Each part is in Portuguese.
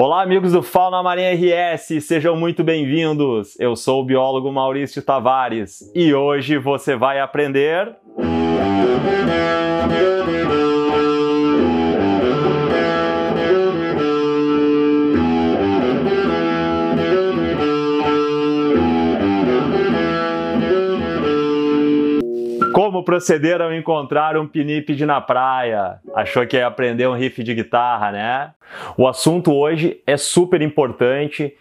Olá, amigos do Fauna Marinha RS, sejam muito bem-vindos. Eu sou o biólogo Maurício Tavares e hoje você vai aprender. Proceder ao encontrar um pinípede na praia? Achou que ia aprender um riff de guitarra, né? O assunto hoje é super importante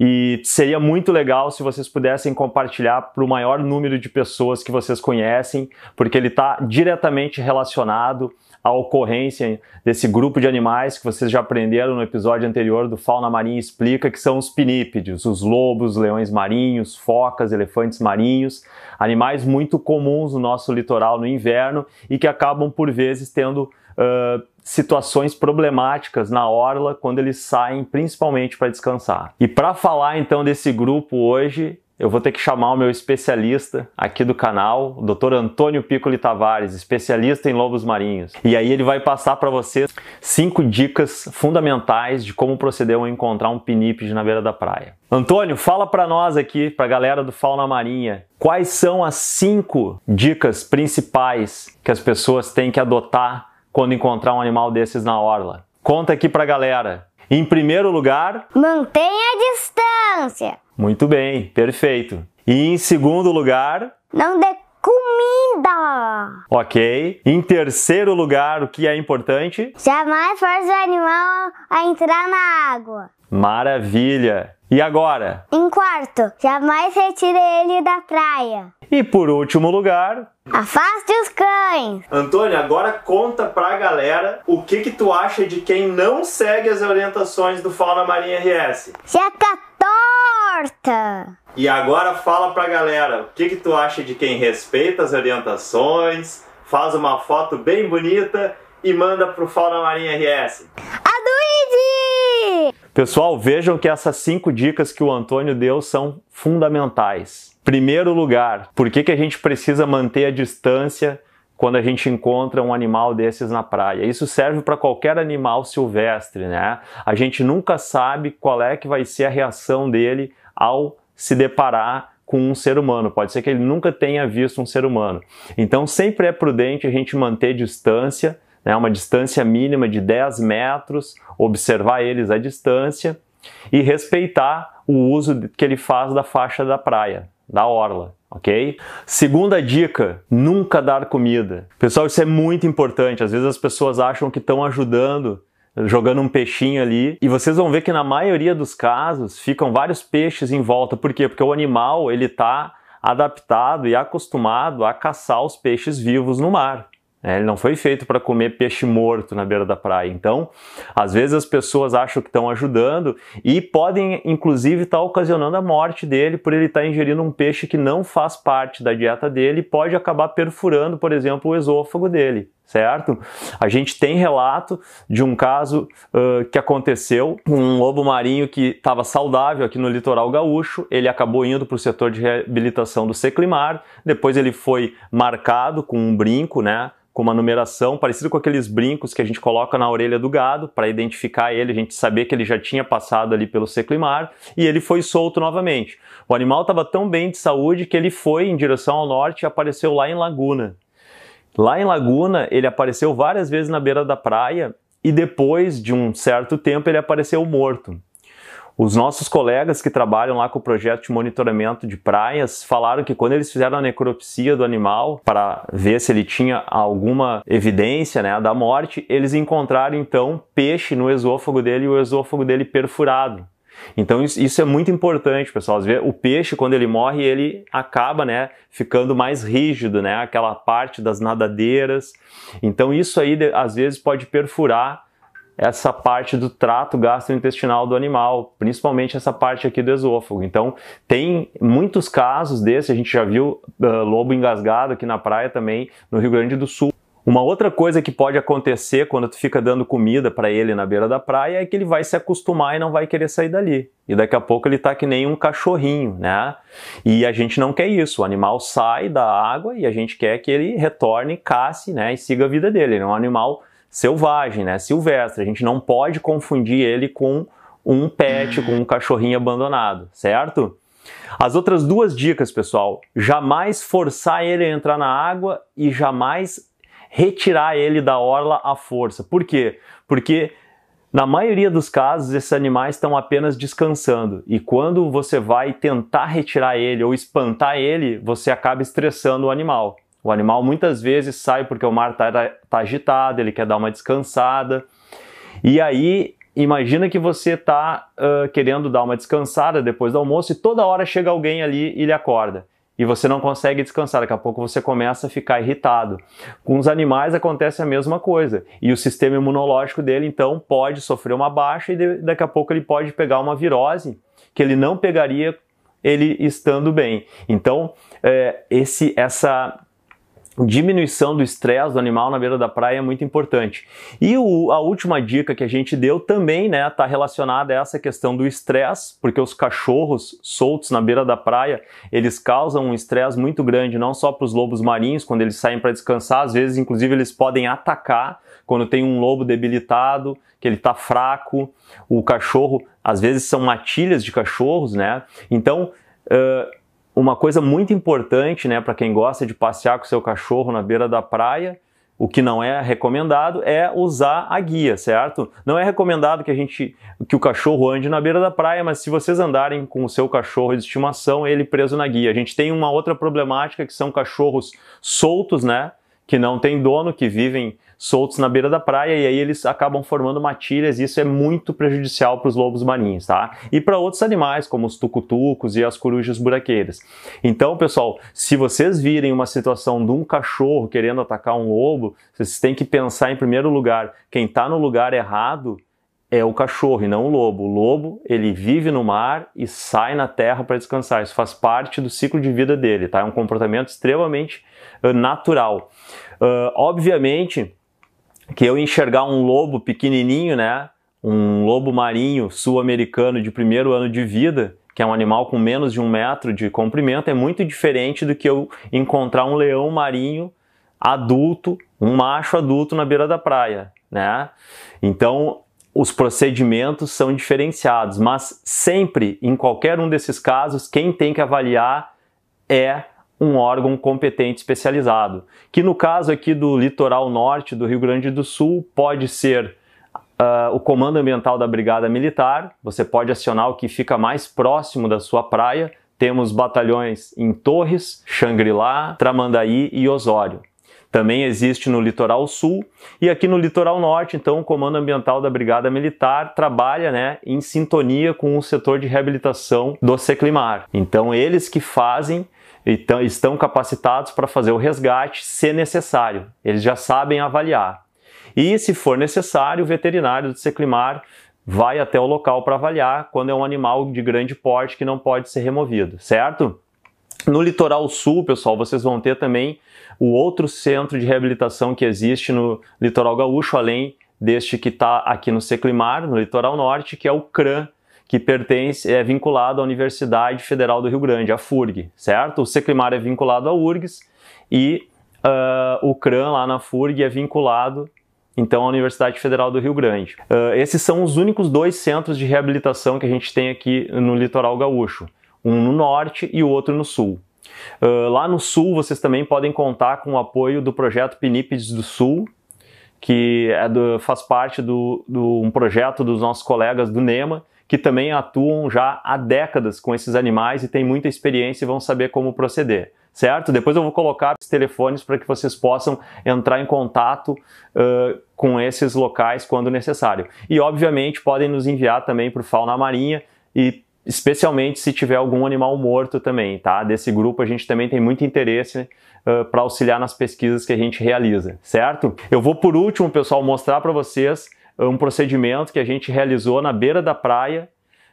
e seria muito legal se vocês pudessem compartilhar para o maior número de pessoas que vocês conhecem, porque ele está diretamente relacionado à ocorrência desse grupo de animais que vocês já aprenderam no episódio anterior do Fauna Marinha Explica, que são os pinípedes, os lobos, leões marinhos, focas, elefantes marinhos, animais muito comuns no nosso litoral no inverno e que acabam por vezes tendo uh, situações problemáticas na orla quando eles saem, principalmente para descansar. E para falar então desse grupo hoje, eu vou ter que chamar o meu especialista aqui do canal, o Dr. Antônio Piccoli Tavares, especialista em lobos marinhos. E aí ele vai passar para vocês cinco dicas fundamentais de como proceder ao encontrar um pinípede na beira da praia. Antônio, fala para nós aqui, para a galera do Fauna Marinha, quais são as cinco dicas principais que as pessoas têm que adotar quando encontrar um animal desses na orla? Conta aqui para a galera. Em primeiro lugar, mantenha a distância. Muito bem, perfeito. E em segundo lugar, não dê comida. Ok. Em terceiro lugar, o que é importante? Jamais force o animal a entrar na água. Maravilha. E agora? Em quarto, jamais retire ele da praia. E por último lugar, afaste os cães. Antônio, agora conta pra galera o que que tu acha de quem não segue as orientações do Fauna Marinha RS. Checa torta. E agora fala pra galera, o que que tu acha de quem respeita as orientações, faz uma foto bem bonita e manda pro Fauna Marinha RS. Pessoal, vejam que essas cinco dicas que o Antônio deu são fundamentais. Primeiro lugar, por que, que a gente precisa manter a distância quando a gente encontra um animal desses na praia. Isso serve para qualquer animal silvestre, né? A gente nunca sabe qual é que vai ser a reação dele ao se deparar com um ser humano. Pode ser que ele nunca tenha visto um ser humano. Então sempre é prudente a gente manter distância, né? Uma distância mínima de 10 metros, observar eles à distância e respeitar o uso que ele faz da faixa da praia, da orla ok? Segunda dica: nunca dar comida. Pessoal, isso é muito importante. Às vezes as pessoas acham que estão ajudando jogando um peixinho ali e vocês vão ver que na maioria dos casos ficam vários peixes em volta. Por quê? Porque o animal ele está adaptado e acostumado a caçar os peixes vivos no mar. É, ele não foi feito para comer peixe morto na beira da praia. Então, às vezes as pessoas acham que estão ajudando e podem, inclusive, estar tá ocasionando a morte dele por ele estar tá ingerindo um peixe que não faz parte da dieta dele e pode acabar perfurando, por exemplo, o esôfago dele certo? A gente tem relato de um caso uh, que aconteceu, um lobo marinho que estava saudável aqui no litoral gaúcho, ele acabou indo para o setor de reabilitação do Seclimar, depois ele foi marcado com um brinco, né? com uma numeração parecida com aqueles brincos que a gente coloca na orelha do gado para identificar ele, a gente saber que ele já tinha passado ali pelo seclimar e ele foi solto novamente. O animal estava tão bem de saúde que ele foi em direção ao norte e apareceu lá em Laguna. Lá em Laguna, ele apareceu várias vezes na beira da praia e depois de um certo tempo ele apareceu morto. Os nossos colegas que trabalham lá com o projeto de monitoramento de praias falaram que quando eles fizeram a necropsia do animal para ver se ele tinha alguma evidência né, da morte, eles encontraram então peixe no esôfago dele e o esôfago dele perfurado. Então isso, é muito importante, pessoal. O peixe, quando ele morre, ele acaba né, ficando mais rígido, né, aquela parte das nadadeiras. Então isso aí, às vezes, pode perfurar essa parte do trato gastrointestinal do animal, principalmente essa parte aqui do esôfago. Então, tem muitos casos desses, a gente já viu uh, lobo engasgado aqui na praia também, no Rio Grande do Sul. Uma outra coisa que pode acontecer quando tu fica dando comida para ele na beira da praia é que ele vai se acostumar e não vai querer sair dali. E daqui a pouco ele tá que nem um cachorrinho, né? E a gente não quer isso. O animal sai da água e a gente quer que ele retorne, casse, né, e siga a vida dele. Ele é um animal selvagem, né, silvestre. A gente não pode confundir ele com um pet, com um cachorrinho abandonado, certo? As outras duas dicas, pessoal, jamais forçar ele a entrar na água e jamais retirar ele da orla à força. Por quê? Porque na maioria dos casos, esses animais estão apenas descansando e quando você vai tentar retirar ele ou espantar ele, você acaba estressando o animal. O animal muitas vezes sai porque o mar está tá agitado, ele quer dar uma descansada. E aí, imagina que você está uh, querendo dar uma descansada depois do almoço e toda hora chega alguém ali e ele acorda. E você não consegue descansar, daqui a pouco você começa a ficar irritado. Com os animais acontece a mesma coisa. E o sistema imunológico dele, então, pode sofrer uma baixa e daqui a pouco ele pode pegar uma virose que ele não pegaria ele estando bem. Então, é, esse, essa diminuição do estresse do animal na beira da praia é muito importante. E o, a última dica que a gente deu também está né, tá relacionada a essa questão do estresse, porque os cachorros soltos na beira da praia, eles causam um estresse muito grande, não só para os lobos marinhos, quando eles saem para descansar, às vezes inclusive eles podem atacar quando tem um lobo debilitado, que ele está fraco, o cachorro, às vezes são matilhas de cachorros, né? Então, uh, uma coisa muito importante, né, para quem gosta de passear com seu cachorro na beira da praia, o que não é recomendado é usar a guia, certo? Não é recomendado que a gente que o cachorro ande na beira da praia, mas se vocês andarem com o seu cachorro de estimação, ele preso na guia. A gente tem uma outra problemática que são cachorros soltos, né? Que não tem dono, que vivem soltos na beira da praia e aí eles acabam formando matilhas e isso é muito prejudicial para os lobos marinhos, tá? E para outros animais, como os tucutucos e as corujas buraqueiras. Então, pessoal, se vocês virem uma situação de um cachorro querendo atacar um lobo, vocês têm que pensar em primeiro lugar, quem está no lugar errado é o cachorro e não o lobo. O lobo, ele vive no mar e sai na terra para descansar. Isso faz parte do ciclo de vida dele, tá? É um comportamento extremamente uh, natural. Uh, obviamente, que eu enxergar um lobo pequenininho, né, um lobo marinho sul-americano de primeiro ano de vida, que é um animal com menos de um metro de comprimento, é muito diferente do que eu encontrar um leão marinho adulto, um macho adulto na beira da praia, né? Então, os procedimentos são diferenciados, mas sempre, em qualquer um desses casos, quem tem que avaliar é um órgão competente especializado, que no caso aqui do litoral norte do Rio Grande do Sul pode ser uh, o Comando Ambiental da Brigada Militar, você pode acionar o que fica mais próximo da sua praia, temos batalhões em Torres, Xangri-Lá, Tramandaí e Osório. Também existe no litoral sul e aqui no litoral norte, então, o Comando Ambiental da Brigada Militar trabalha né, em sintonia com o setor de reabilitação do Seclimar. Então, eles que fazem então, estão capacitados para fazer o resgate se necessário. Eles já sabem avaliar. E se for necessário, o veterinário do Seclimar vai até o local para avaliar quando é um animal de grande porte que não pode ser removido, certo? No litoral sul, pessoal, vocês vão ter também o outro centro de reabilitação que existe no litoral gaúcho, além deste que está aqui no Seclimar, no litoral norte, que é o CRAM, que pertence, é vinculado à Universidade Federal do Rio Grande, a FURG, certo? O Seclimar é vinculado à URGS e uh, o CRAM lá na FURG é vinculado então à Universidade Federal do Rio Grande. Uh, esses são os únicos dois centros de reabilitação que a gente tem aqui no litoral gaúcho, um no norte e o outro no sul. Uh, lá no sul vocês também podem contar com o apoio do projeto Pinípedes do Sul, que é do, faz parte de um projeto dos nossos colegas do NEMA, que também atuam já há décadas com esses animais e têm muita experiência e vão saber como proceder, certo? Depois eu vou colocar os telefones para que vocês possam entrar em contato uh, com esses locais quando necessário. E, obviamente, podem nos enviar também para o Fauna Marinha e especialmente se tiver algum animal morto também, tá? Desse grupo a gente também tem muito interesse uh, para auxiliar nas pesquisas que a gente realiza, certo? Eu vou por último, pessoal, mostrar para vocês um procedimento que a gente realizou na beira da praia,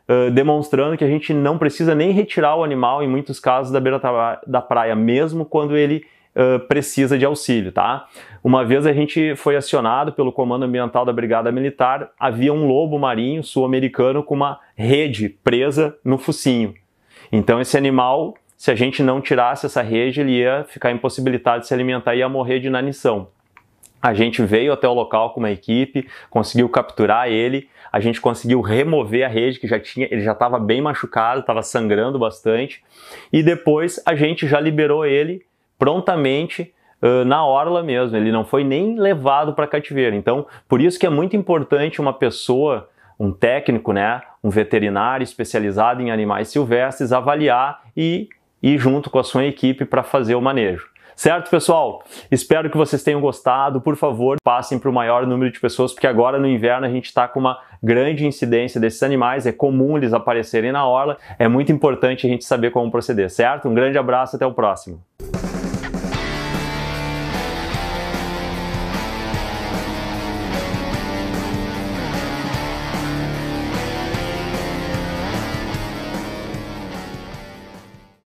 uh, demonstrando que a gente não precisa nem retirar o animal, em muitos casos, da beira da praia, mesmo quando ele uh, precisa de auxílio, tá? Uma vez a gente foi acionado pelo Comando Ambiental da Brigada Militar, havia um lobo marinho sul-americano com uma rede presa no focinho. Então esse animal, se a gente não tirasse essa rede, ele ia ficar impossibilitado de se alimentar e ia morrer de inanição. A gente veio até o local com uma equipe, conseguiu capturar ele, a gente conseguiu remover a rede que já tinha, ele já estava bem machucado, estava sangrando bastante, e depois a gente já liberou ele prontamente uh, na orla mesmo. Ele não foi nem levado para cativeiro. Então, por isso que é muito importante uma pessoa, um técnico, né, um veterinário especializado em animais silvestres avaliar e ir junto com a sua equipe para fazer o manejo. Certo, pessoal? Espero que vocês tenham gostado. Por favor, passem para o maior número de pessoas, porque agora no inverno a gente está com uma grande incidência desses animais. É comum eles aparecerem na orla. É muito importante a gente saber como proceder, certo? Um grande abraço, até o próximo.